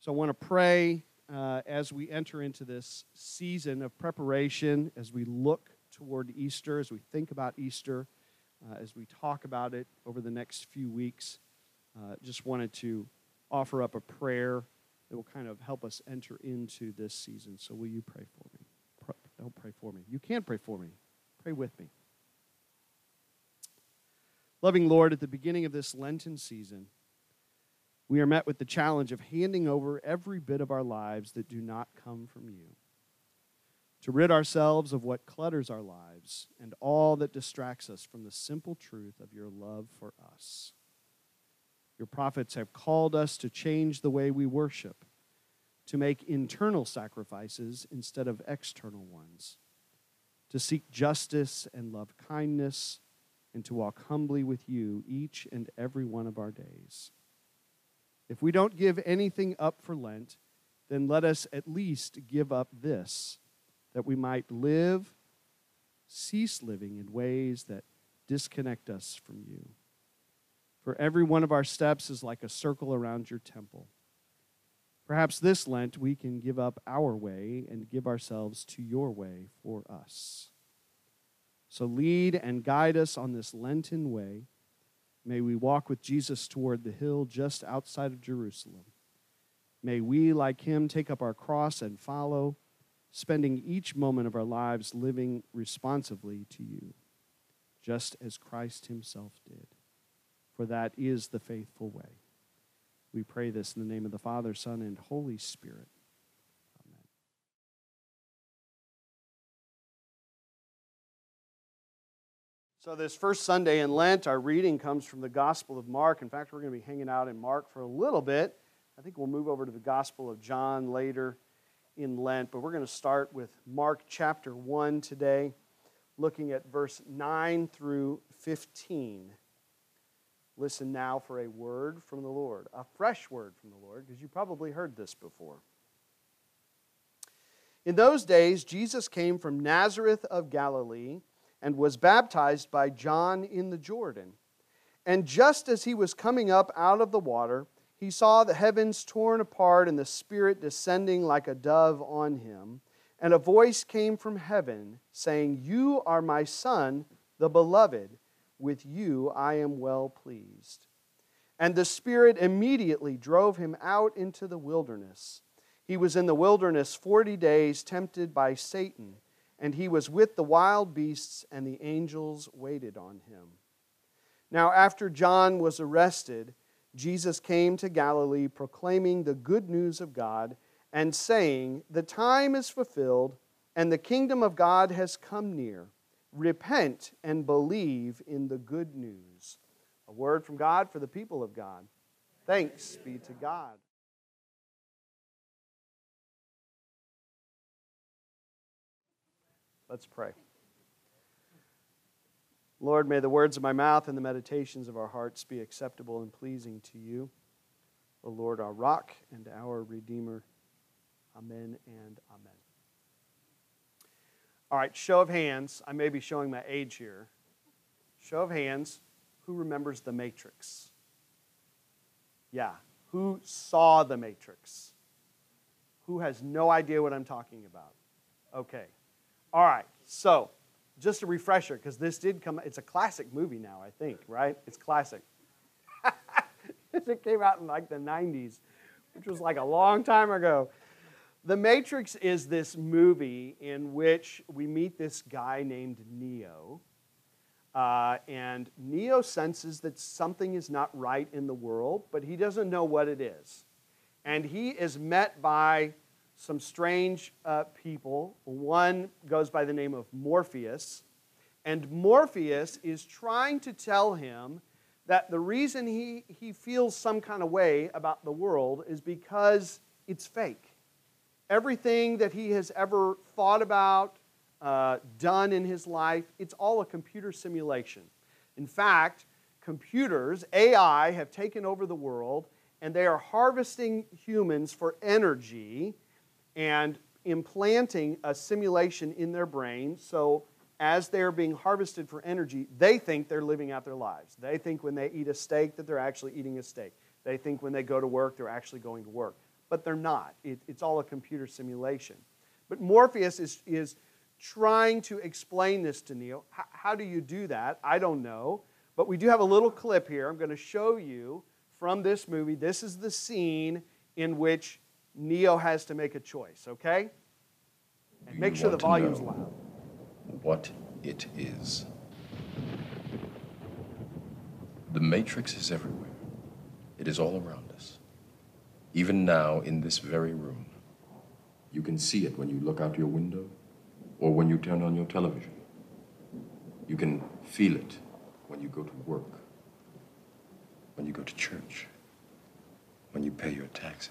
So I want to pray uh, as we enter into this season of preparation, as we look toward Easter, as we think about Easter, uh, as we talk about it over the next few weeks. Uh, just wanted to offer up a prayer that will kind of help us enter into this season. So, will you pray for me? Don't pray for me. You can pray for me. Pray with me. Loving Lord, at the beginning of this Lenten season, we are met with the challenge of handing over every bit of our lives that do not come from you. To rid ourselves of what clutters our lives and all that distracts us from the simple truth of your love for us. Your prophets have called us to change the way we worship, to make internal sacrifices instead of external ones, to seek justice and love kindness, and to walk humbly with you each and every one of our days. If we don't give anything up for Lent, then let us at least give up this, that we might live, cease living in ways that disconnect us from you. For every one of our steps is like a circle around your temple. Perhaps this Lent we can give up our way and give ourselves to your way for us. So lead and guide us on this Lenten way May we walk with Jesus toward the hill just outside of Jerusalem. May we, like him, take up our cross and follow, spending each moment of our lives living responsively to you, just as Christ himself did. For that is the faithful way. We pray this in the name of the Father, Son, and Holy Spirit. So, this first Sunday in Lent, our reading comes from the Gospel of Mark. In fact, we're going to be hanging out in Mark for a little bit. I think we'll move over to the Gospel of John later in Lent, but we're going to start with Mark chapter 1 today, looking at verse 9 through 15. Listen now for a word from the Lord, a fresh word from the Lord, because you probably heard this before. In those days, Jesus came from Nazareth of Galilee and was baptized by John in the Jordan. And just as he was coming up out of the water, he saw the heavens torn apart and the Spirit descending like a dove on him. And a voice came from heaven saying, You are my Son, the beloved. With you I am well pleased. And the Spirit immediately drove him out into the wilderness. He was in the wilderness 40 days, tempted by Satan and he was with the wild beasts, and the angels waited on him. Now, after John was arrested, Jesus came to Galilee proclaiming the good news of God and saying, The time is fulfilled, and the kingdom of God has come near. Repent and believe in the good news. A word from God for the people of God. Thanks be to God. Let's pray. Lord, may the words of my mouth and the meditations of our hearts be acceptable and pleasing to you, O Lord, our rock and our Redeemer. Amen and amen. All right, show of hands. I may be showing my age here. Show of hands. Who remembers the Matrix? Yeah. Who saw the Matrix? Who has no idea what I'm talking about? Okay. All right, so just a refresher, because this did come, it's a classic movie now, I think, right? It's classic. it came out in like the 90s, which was like a long time ago. The Matrix is this movie in which we meet this guy named Neo. Uh, and Neo senses that something is not right in the world, but he doesn't know what it is. And he is met by some strange uh, people. One goes by the name of Morpheus, and Morpheus is trying to tell him that the reason he, he feels some kind of way about the world is because it's fake. Everything that he has ever thought about, uh, done in his life, it's all a computer simulation. In fact, computers, AI, have taken over the world and they are harvesting humans for energy and implanting a simulation in their brain so as they're being harvested for energy, they think they're living out their lives. They think when they eat a steak that they're actually eating a steak. They think when they go to work, they're actually going to work. but they're not. It, it's all a computer simulation. But Morpheus is, is trying to explain this to Neo. H- how do you do that? I don't know. But we do have a little clip here. I'm going to show you from this movie. This is the scene in which Neo has to make a choice, okay? And make sure the volume's loud. What it is. The Matrix is everywhere. It is all around us. Even now, in this very room. You can see it when you look out your window or when you turn on your television. You can feel it when you go to work, when you go to church, when you pay your taxes.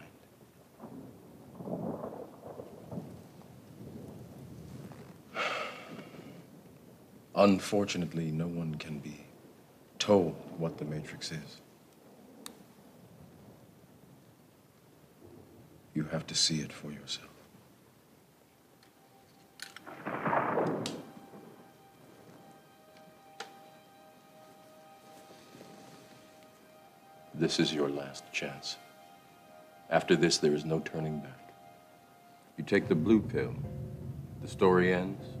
Unfortunately, no one can be told what the Matrix is. You have to see it for yourself. This is your last chance. After this, there is no turning back. You take the blue pill, the story ends.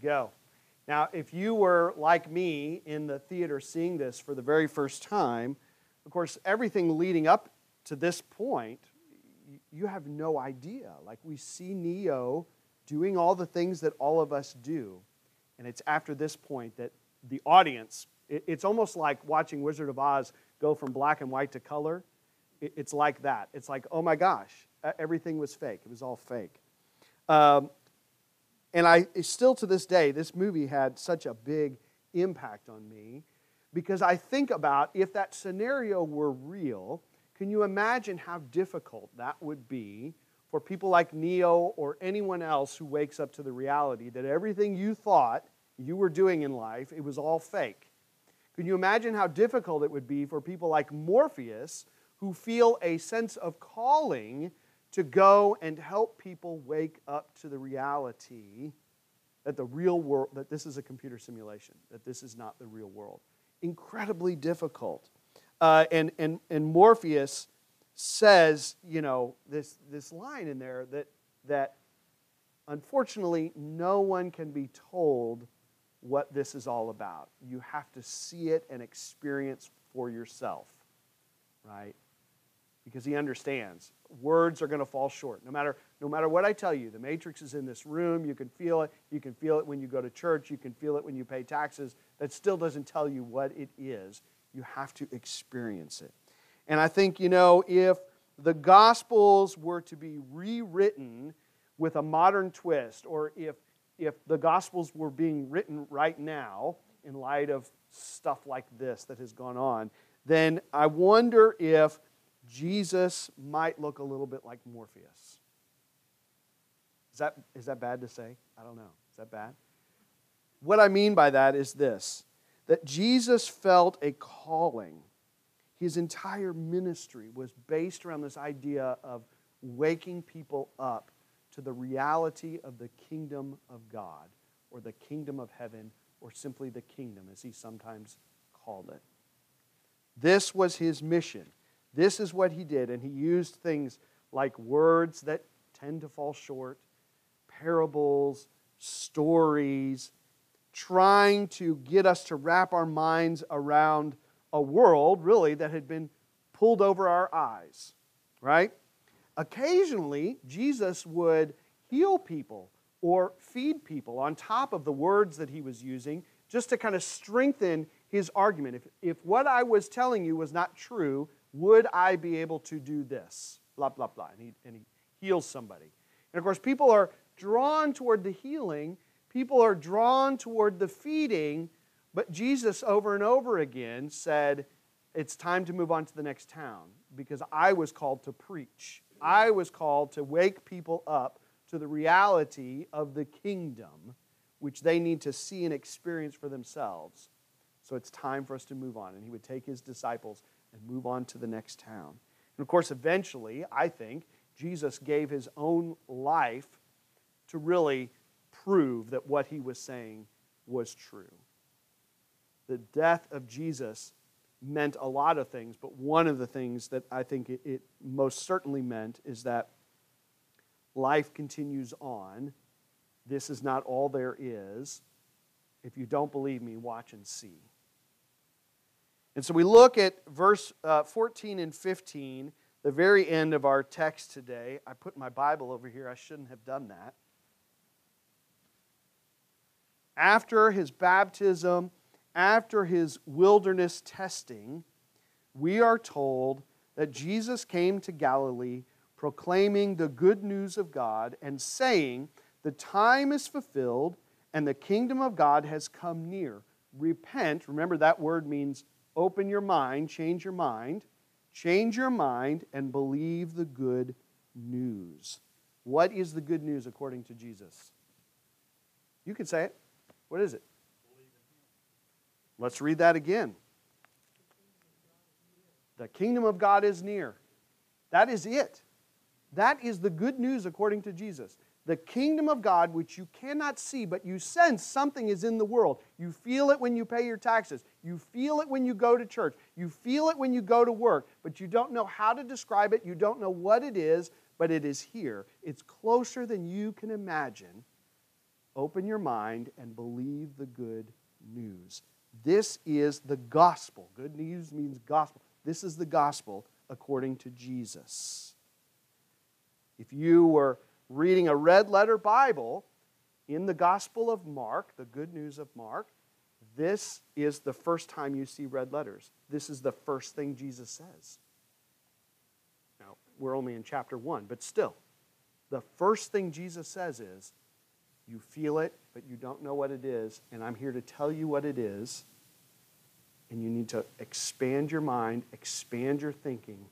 Go. Now, if you were like me in the theater seeing this for the very first time, of course, everything leading up to this point, you have no idea. Like, we see Neo doing all the things that all of us do. And it's after this point that the audience, it's almost like watching Wizard of Oz go from black and white to color. It's like that. It's like, oh my gosh, everything was fake. It was all fake. Um, and I still to this day, this movie had such a big impact on me because I think about if that scenario were real, can you imagine how difficult that would be for people like Neo or anyone else who wakes up to the reality that everything you thought you were doing in life, it was all fake? Can you imagine how difficult it would be for people like Morpheus who feel a sense of calling to go and help people wake up to the reality that the real world, that this is a computer simulation, that this is not the real world. Incredibly difficult. Uh, and, and, and Morpheus says, you know, this, this line in there that, that unfortunately no one can be told what this is all about. You have to see it and experience for yourself, right? Because he understands words are going to fall short. No matter, no matter what I tell you, the matrix is in this room. You can feel it. You can feel it when you go to church. You can feel it when you pay taxes. That still doesn't tell you what it is. You have to experience it. And I think, you know, if the Gospels were to be rewritten with a modern twist, or if, if the Gospels were being written right now in light of stuff like this that has gone on, then I wonder if Jesus might look a little bit like Morpheus. Is that, is that bad to say? I don't know. Is that bad? What I mean by that is this that Jesus felt a calling. His entire ministry was based around this idea of waking people up to the reality of the kingdom of God, or the kingdom of heaven, or simply the kingdom, as he sometimes called it. This was his mission. This is what he did, and he used things like words that tend to fall short, parables, stories, trying to get us to wrap our minds around a world, really, that had been pulled over our eyes, right? Occasionally, Jesus would heal people or feed people on top of the words that he was using just to kind of strengthen his argument. If, if what I was telling you was not true, would I be able to do this? Blah, blah, blah. And he, and he heals somebody. And of course, people are drawn toward the healing, people are drawn toward the feeding, but Jesus over and over again said, It's time to move on to the next town because I was called to preach. I was called to wake people up to the reality of the kingdom, which they need to see and experience for themselves. So it's time for us to move on. And he would take his disciples and move on to the next town. And of course, eventually, I think, Jesus gave his own life to really prove that what he was saying was true. The death of Jesus meant a lot of things, but one of the things that I think it, most certainly meant is that life continues on. This is not all there is. If you don't believe me, watch and see. And so we look at verse uh, 14 and 15, the very end of our text today. I put my Bible over here. I shouldn't have done that. After his baptism, after his wilderness testing, we are told that Jesus came to Galilee proclaiming the good news of God and saying, The time is fulfilled and the kingdom of God has come near. Repent. Remember, that word means open your mind, change your mind. Change your mind and believe the good news. What is the good news according to Jesus? You can say it. What is it? Let's read that again. The kingdom of God is near. That is it. That is the good news according to Jesus. The kingdom of God, which you cannot see, but you sense something is in the world. You feel it when you pay your taxes. You feel it when you go to church. You feel it when you go to work, but you don't know how to describe it. You don't know what it is, but it is here. It's closer than you can imagine. Open your mind and believe the good news. This is the gospel. Good news means gospel. This is the gospel according to Jesus. If you were reading a red letter Bible in the Gospel of Mark, the good news of Mark, this is the first time you see red letters. This is the first thing Jesus says. Now, we're only in chapter 1, but still, the first thing Jesus says is, You feel it, but you don't know what it is, and I'm here to tell you what it is. And you need to expand your mind, expand your thinking,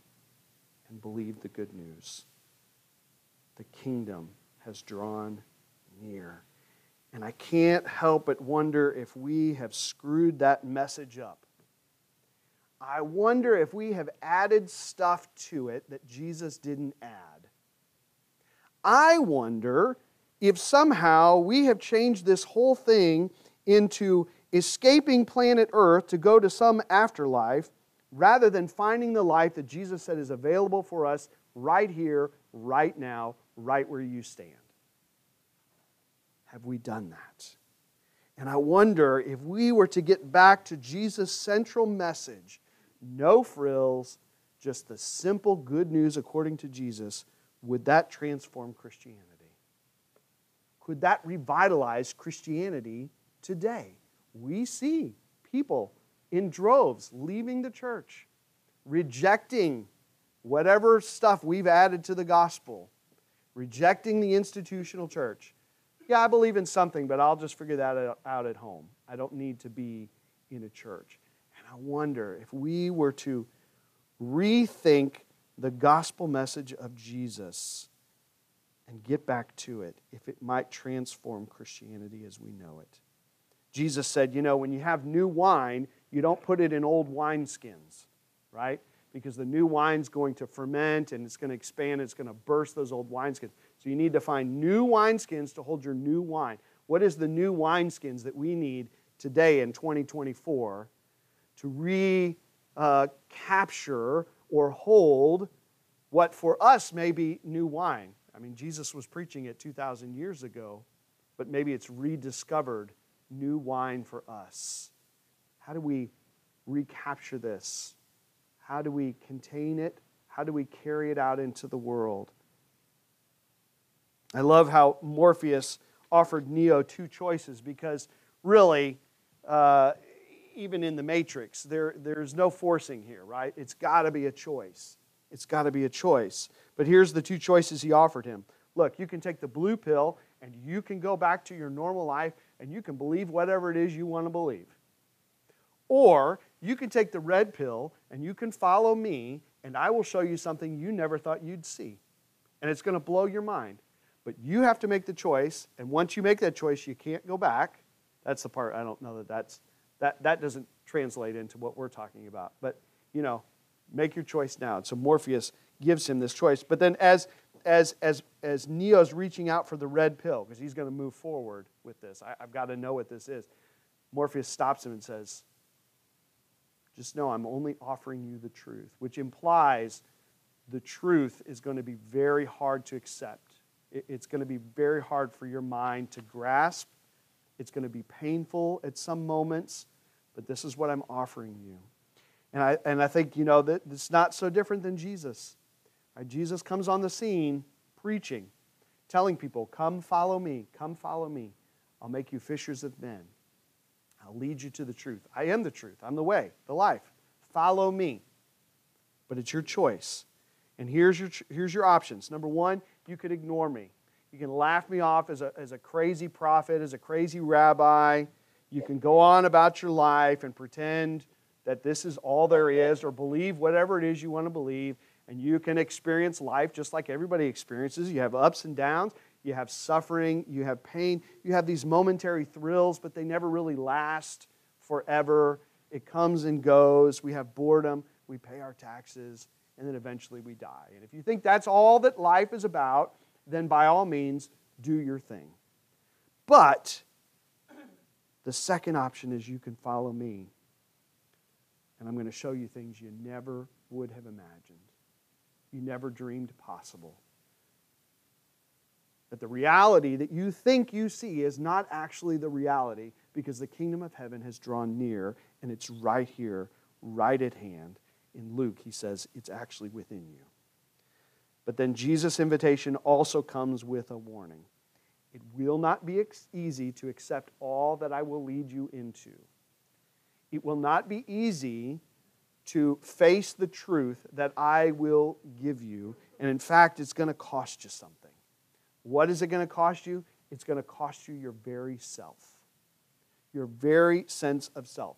and believe the good news the kingdom has drawn near. And I can't help but wonder if we have screwed that message up. I wonder if we have added stuff to it that Jesus didn't add. I wonder if somehow we have changed this whole thing into escaping planet Earth to go to some afterlife rather than finding the life that Jesus said is available for us right here, right now, right where you stand. Have we done that? And I wonder if we were to get back to Jesus' central message no frills, just the simple good news according to Jesus, would that transform Christianity? Could that revitalize Christianity today? We see people in droves leaving the church, rejecting whatever stuff we've added to the gospel, rejecting the institutional church. Yeah, I believe in something, but I'll just figure that out at home. I don't need to be in a church. And I wonder if we were to rethink the gospel message of Jesus and get back to it, if it might transform Christianity as we know it. Jesus said, you know, when you have new wine, you don't put it in old wineskins, right? because the new wine's going to ferment and it's going to expand, it's going to burst those old wineskins. You need to find new wineskins to hold your new wine. What is the new wineskins that we need today in 2024 to recapture uh, or hold what for us may be new wine? I mean, Jesus was preaching it 2,000 years ago, but maybe it's rediscovered new wine for us. How do we recapture this? How do we contain it? How do we carry it out into the world? I love how Morpheus offered Neo two choices because really, uh, even in the Matrix, there, there's no forcing here, right? It's got to be a choice. It's got to be a choice. But here's the two choices he offered him. Look, you can take the blue pill and you can go back to your normal life and you can believe whatever it is you want to believe. Or you can take the red pill and you can follow me and I will show you something you never thought you'd see. And it's going to blow your mind. But you have to make the choice, and once you make that choice, you can't go back. That's the part I don't know that that's that that doesn't translate into what we're talking about. But you know, make your choice now. And so Morpheus gives him this choice. But then as as as as Neo's reaching out for the red pill, because he's going to move forward with this, I, I've got to know what this is. Morpheus stops him and says, Just know I'm only offering you the truth, which implies the truth is going to be very hard to accept it's going to be very hard for your mind to grasp. It's going to be painful at some moments, but this is what I'm offering you. And I, and I think, you know, that it's not so different than Jesus. Right? Jesus comes on the scene preaching, telling people, Come follow me, come follow me. I'll make you fishers of men. I'll lead you to the truth. I am the truth. I'm the way, the life. Follow me. But it's your choice. And here's your, here's your options. Number one, you could ignore me. You can laugh me off as a, as a crazy prophet, as a crazy rabbi. You can go on about your life and pretend that this is all there is, or believe whatever it is you want to believe, and you can experience life just like everybody experiences. You have ups and downs, you have suffering, you have pain, you have these momentary thrills, but they never really last forever. It comes and goes. We have boredom, we pay our taxes, and then eventually we die. And if you think that's all that life is about, then by all means, do your thing. But the second option is you can follow me, and I'm going to show you things you never would have imagined, you never dreamed possible. That the reality that you think you see is not actually the reality because the kingdom of heaven has drawn near and it's right here, right at hand in Luke, he says it's actually within you. But then Jesus' invitation also comes with a warning. It will not be easy to accept all that I will lead you into. It will not be easy to face the truth that I will give you. And in fact, it's going to cost you something. What is it going to cost you? It's going to cost you your very self, your very sense of self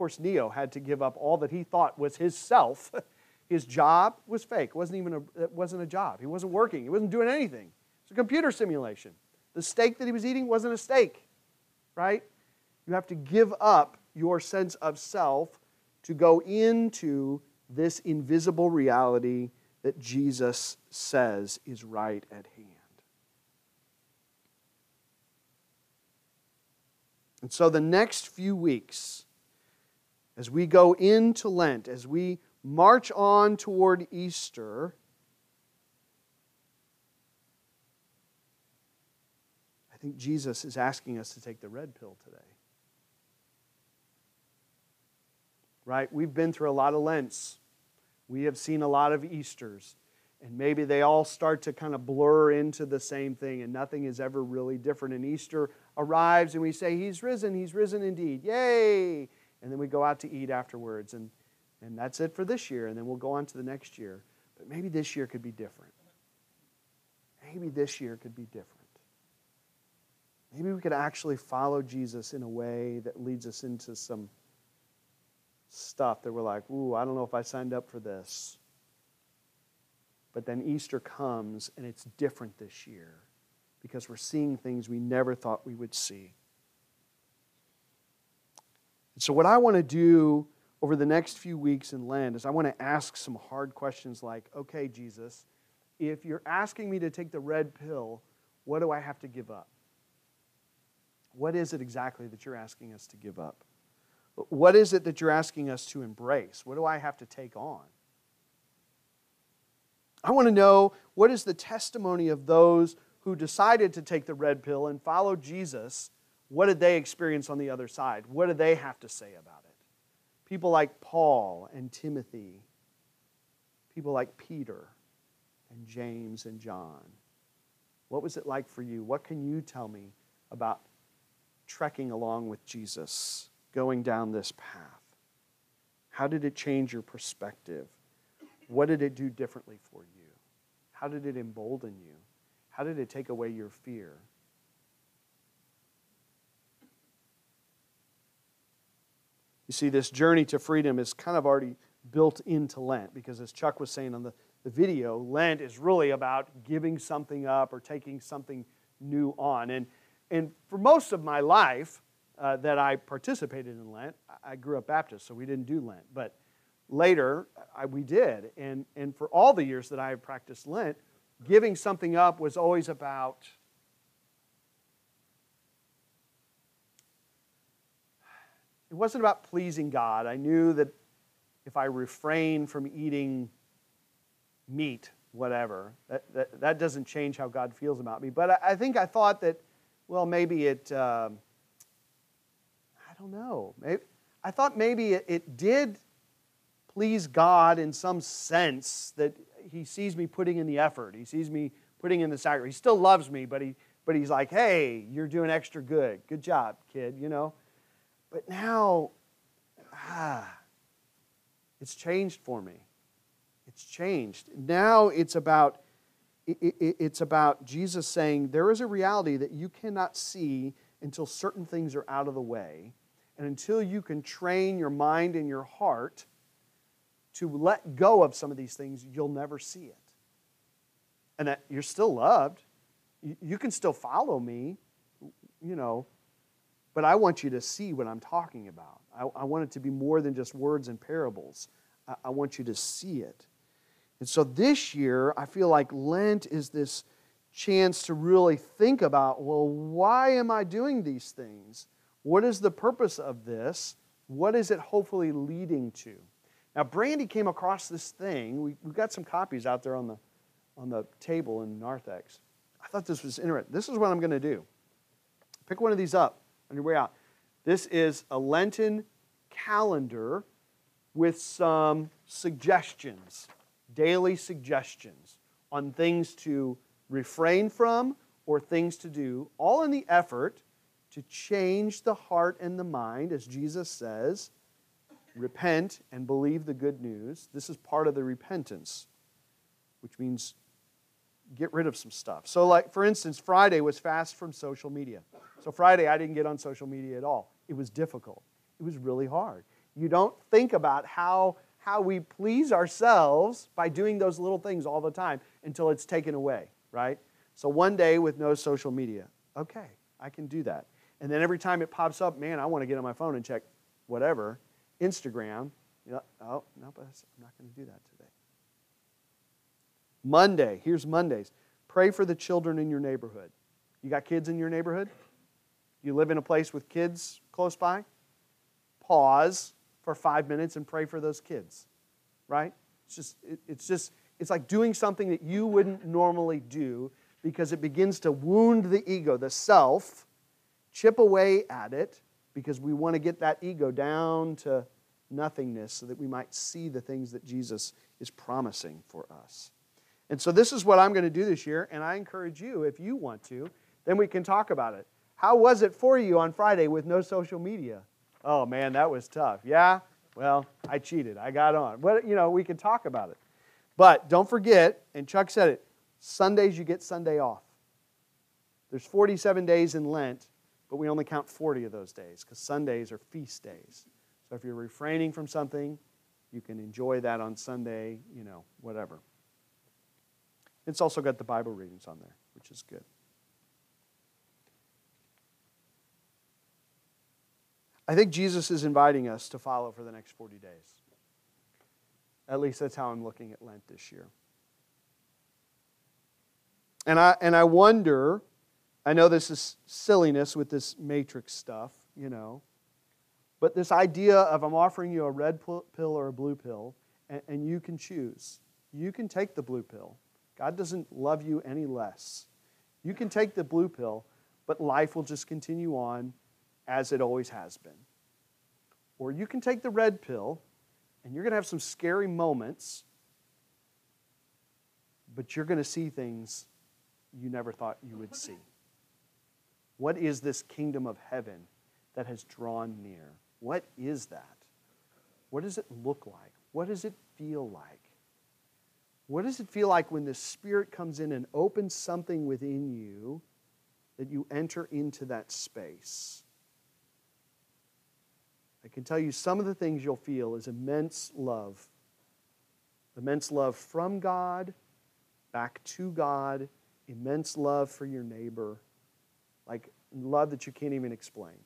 course, Neo had to give up all that he thought was his self. His job was fake. It wasn't even a, it wasn't a job. He wasn't working. He wasn't doing anything. It's a computer simulation. The steak that he was eating wasn't a steak, right? You have to give up your sense of self to go into this invisible reality that Jesus says is right at hand. And so the next few weeks, as we go into Lent, as we march on toward Easter, I think Jesus is asking us to take the red pill today. Right? We've been through a lot of Lents. We have seen a lot of Easters. And maybe they all start to kind of blur into the same thing, and nothing is ever really different. And Easter arrives, and we say, He's risen, He's risen indeed. Yay! And then we go out to eat afterwards. And, and that's it for this year, and then we'll go on to the next year. But maybe this year could be different. Maybe this year could be different. Maybe we could actually follow Jesus in a way that leads us into some stuff that we're like, ooh, I don't know if I signed up for this. But then Easter comes and it's different this year because we're seeing things we never thought we would see. And so, what I want to do over the next few weeks in Lent is I want to ask some hard questions like, okay, Jesus, if you're asking me to take the red pill, what do I have to give up? What is it exactly that you're asking us to give up? What is it that you're asking us to embrace? What do I have to take on? I want to know what is the testimony of those who decided to take the red pill and follow Jesus what did they experience on the other side? What do they have to say about it? People like Paul and Timothy people like Peter and James and John? What was it like for you? What can you tell me about trekking along with Jesus, going down this path? How did it change your perspective? What did it do differently for you? How did it embolden you? How did it take away your fear? You see, this journey to freedom is kind of already built into Lent because, as Chuck was saying on the, the video, Lent is really about giving something up or taking something new on. And, and for most of my life uh, that I participated in Lent, I grew up Baptist, so we didn't do Lent. But later, I, we did. And, and for all the years that I have practiced Lent, giving something up was always about it wasn't about pleasing God. I knew that if I refrain from eating meat, whatever, that, that, that doesn't change how God feels about me. But I, I think I thought that, well, maybe it, uh, I don't know. Maybe, I thought maybe it, it did please God in some sense that He sees me putting in the effort. He sees me putting in the sacrifice. He still loves me, but, he, but He's like, hey, you're doing extra good. Good job, kid, you know? But now, ah, it's changed for me. It's changed. Now it's about it's about Jesus saying there is a reality that you cannot see until certain things are out of the way, and until you can train your mind and your heart to let go of some of these things, you'll never see it. And that you're still loved. You can still follow me, you know, but I want you to see what I'm talking about. I, I want it to be more than just words and parables. I, I want you to see it. And so this year, I feel like Lent is this chance to really think about well, why am I doing these things? What is the purpose of this? What is it hopefully leading to? Now, Brandy came across this thing. We, have got some copies out there on the, on the table in Narthex. I thought this was interesting. This is what I'm going to do. Pick one of these up on your way out. This is a Lenten calendar with some suggestions, daily suggestions on things to refrain from or things to do, all in the effort to change the heart and the mind, as Jesus says, repent and believe the good news. This is part of the repentance, which means get rid of some stuff. So, like, for instance, Friday was fast from social media. So, Friday, I didn't get on social media at all. It was difficult, it was really hard. You don't think about how, how we please ourselves by doing those little things all the time until it's taken away, right? So, one day with no social media, okay, I can do that. And then every time it pops up, man, I want to get on my phone and check whatever, Instagram. You know, oh, no, but I'm not going to do that today. Monday, here's Mondays. Pray for the children in your neighborhood. You got kids in your neighborhood? You live in a place with kids close by? Pause for five minutes and pray for those kids, right? It's just, it, it's just, it's like doing something that you wouldn't normally do because it begins to wound the ego, the self, chip away at it because we want to get that ego down to nothingness so that we might see the things that Jesus is promising for us. And so this is what I'm going to do this year, and I encourage you, if you want to, then we can talk about it. How was it for you on Friday with no social media? Oh man, that was tough. Yeah? Well, I cheated. I got on. But you know, we can talk about it. But don't forget, and Chuck said it, Sundays you get Sunday off. There's 47 days in Lent, but we only count 40 of those days because Sundays are feast days. So if you're refraining from something, you can enjoy that on Sunday, you know, whatever. It's also got the Bible readings on there, which is good. I think Jesus is inviting us to follow for the next 40 days. At least that's how I'm looking at Lent this year. And I, and I wonder, I know this is silliness with this matrix stuff, you know, but this idea of I'm offering you a red pill or a blue pill, and, and you can choose. You can take the blue pill God doesn't love you any less. You can take the blue pill, but life will just continue on as it always has been. Or you can take the red pill, and you're going to have some scary moments, but you're going to see things you never thought you would see. What is this kingdom of heaven that has drawn near? What is that? What does it look like? What does it feel like? What does it feel like when the Spirit comes in and opens something within you that you enter into that space? I can tell you some of the things you'll feel is immense love. Immense love from God, back to God, immense love for your neighbor, like love that you can't even explain.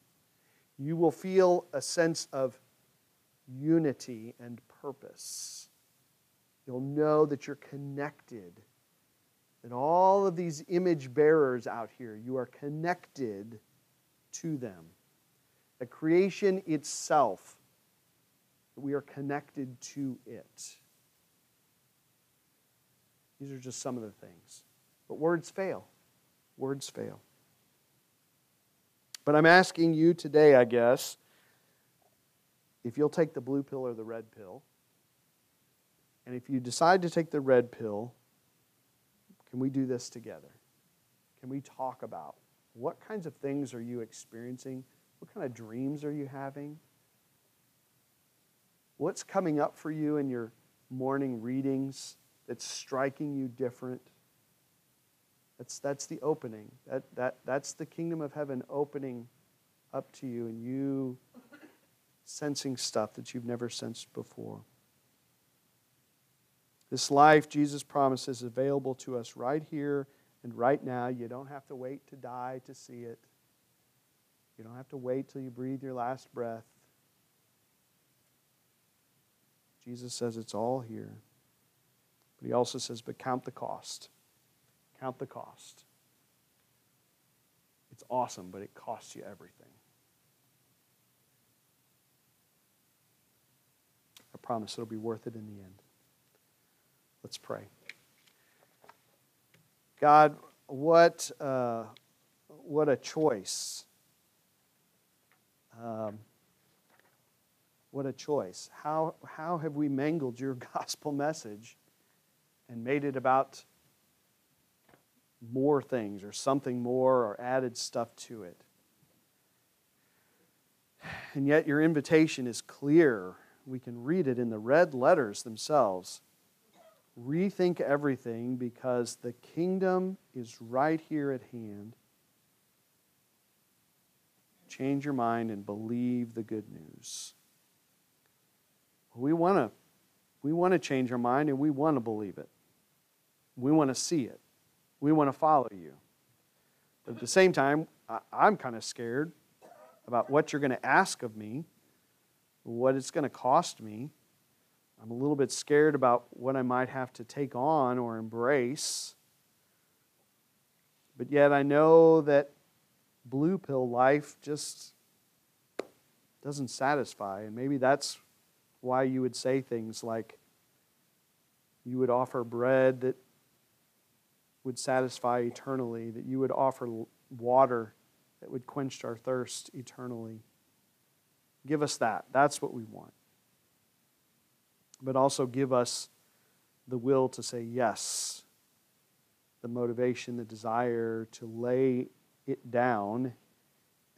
You will feel a sense of unity and purpose. You'll know that you're connected. That all of these image bearers out here, you are connected to them. The creation itself, we are connected to it. These are just some of the things. But words fail. Words fail. But I'm asking you today, I guess, if you'll take the blue pill or the red pill. And if you decide to take the red pill, can we do this together? Can we talk about what kinds of things are you experiencing? What kind of dreams are you having? What's coming up for you in your morning readings that's striking you different? That's, that's the opening. That, that, that's the kingdom of heaven opening up to you and you sensing stuff that you've never sensed before. This life, Jesus promises, is available to us right here and right now. You don't have to wait to die to see it. You don't have to wait till you breathe your last breath. Jesus says it's all here. But he also says, but count the cost. Count the cost. It's awesome, but it costs you everything. I promise it'll be worth it in the end. Let's pray. God, what, uh, what a choice. Um, what a choice. How, how have we mangled your gospel message and made it about more things or something more or added stuff to it? And yet, your invitation is clear we can read it in the red letters themselves. Rethink everything because the kingdom is right here at hand. Change your mind and believe the good news. We want to we want to change our mind and we want to believe it. We want to see it. We want to follow you. But at the same time, I'm kind of scared about what you're going to ask of me what it's going to cost me. I'm a little bit scared about what I might have to take on or embrace. But yet I know that blue pill life just doesn't satisfy. And maybe that's why you would say things like you would offer bread that would satisfy eternally, that you would offer water that would quench our thirst eternally. Give us that. That's what we want. But also give us the will to say yes, the motivation, the desire to lay it down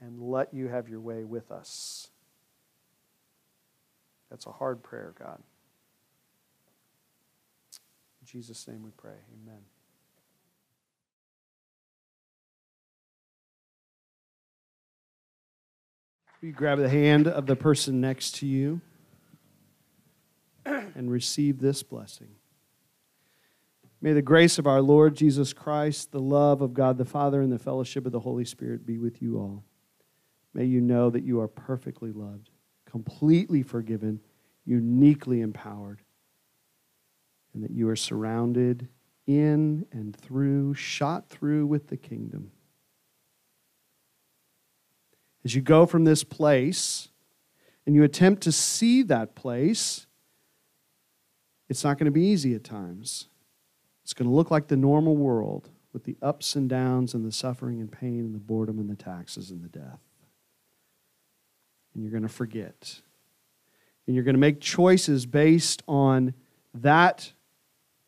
and let you have your way with us. That's a hard prayer, God. In Jesus' name we pray. Amen. You grab the hand of the person next to you and receive this blessing. May the grace of our Lord Jesus Christ, the love of God the Father, and the fellowship of the Holy Spirit be with you all. May you know that you are perfectly loved, completely forgiven, uniquely empowered, and that you are surrounded in and through, shot through with the kingdom. As you go from this place and you attempt to see that place, it's not going to be easy at times. It's going to look like the normal world with the ups and downs and the suffering and pain and the boredom and the taxes and the death. And you're going to forget. And you're going to make choices based on that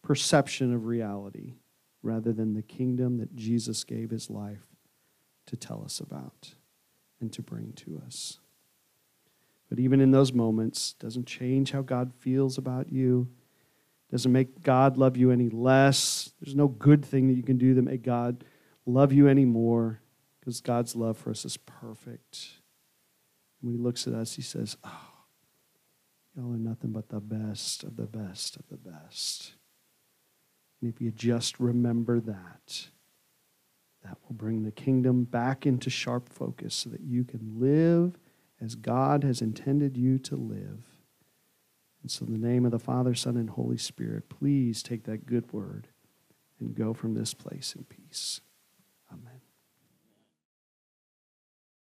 perception of reality rather than the kingdom that Jesus gave his life to tell us about and to bring to us. But even in those moments, doesn't change how God feels about you. Doesn't make God love you any less. There's no good thing that you can do that make God love you any more because God's love for us is perfect. When he looks at us, he says, Oh, y'all are nothing but the best of the best of the best. And if you just remember that, that will bring the kingdom back into sharp focus so that you can live as God has intended you to live. And so, in the name of the Father, Son, and Holy Spirit, please take that good word and go from this place in peace.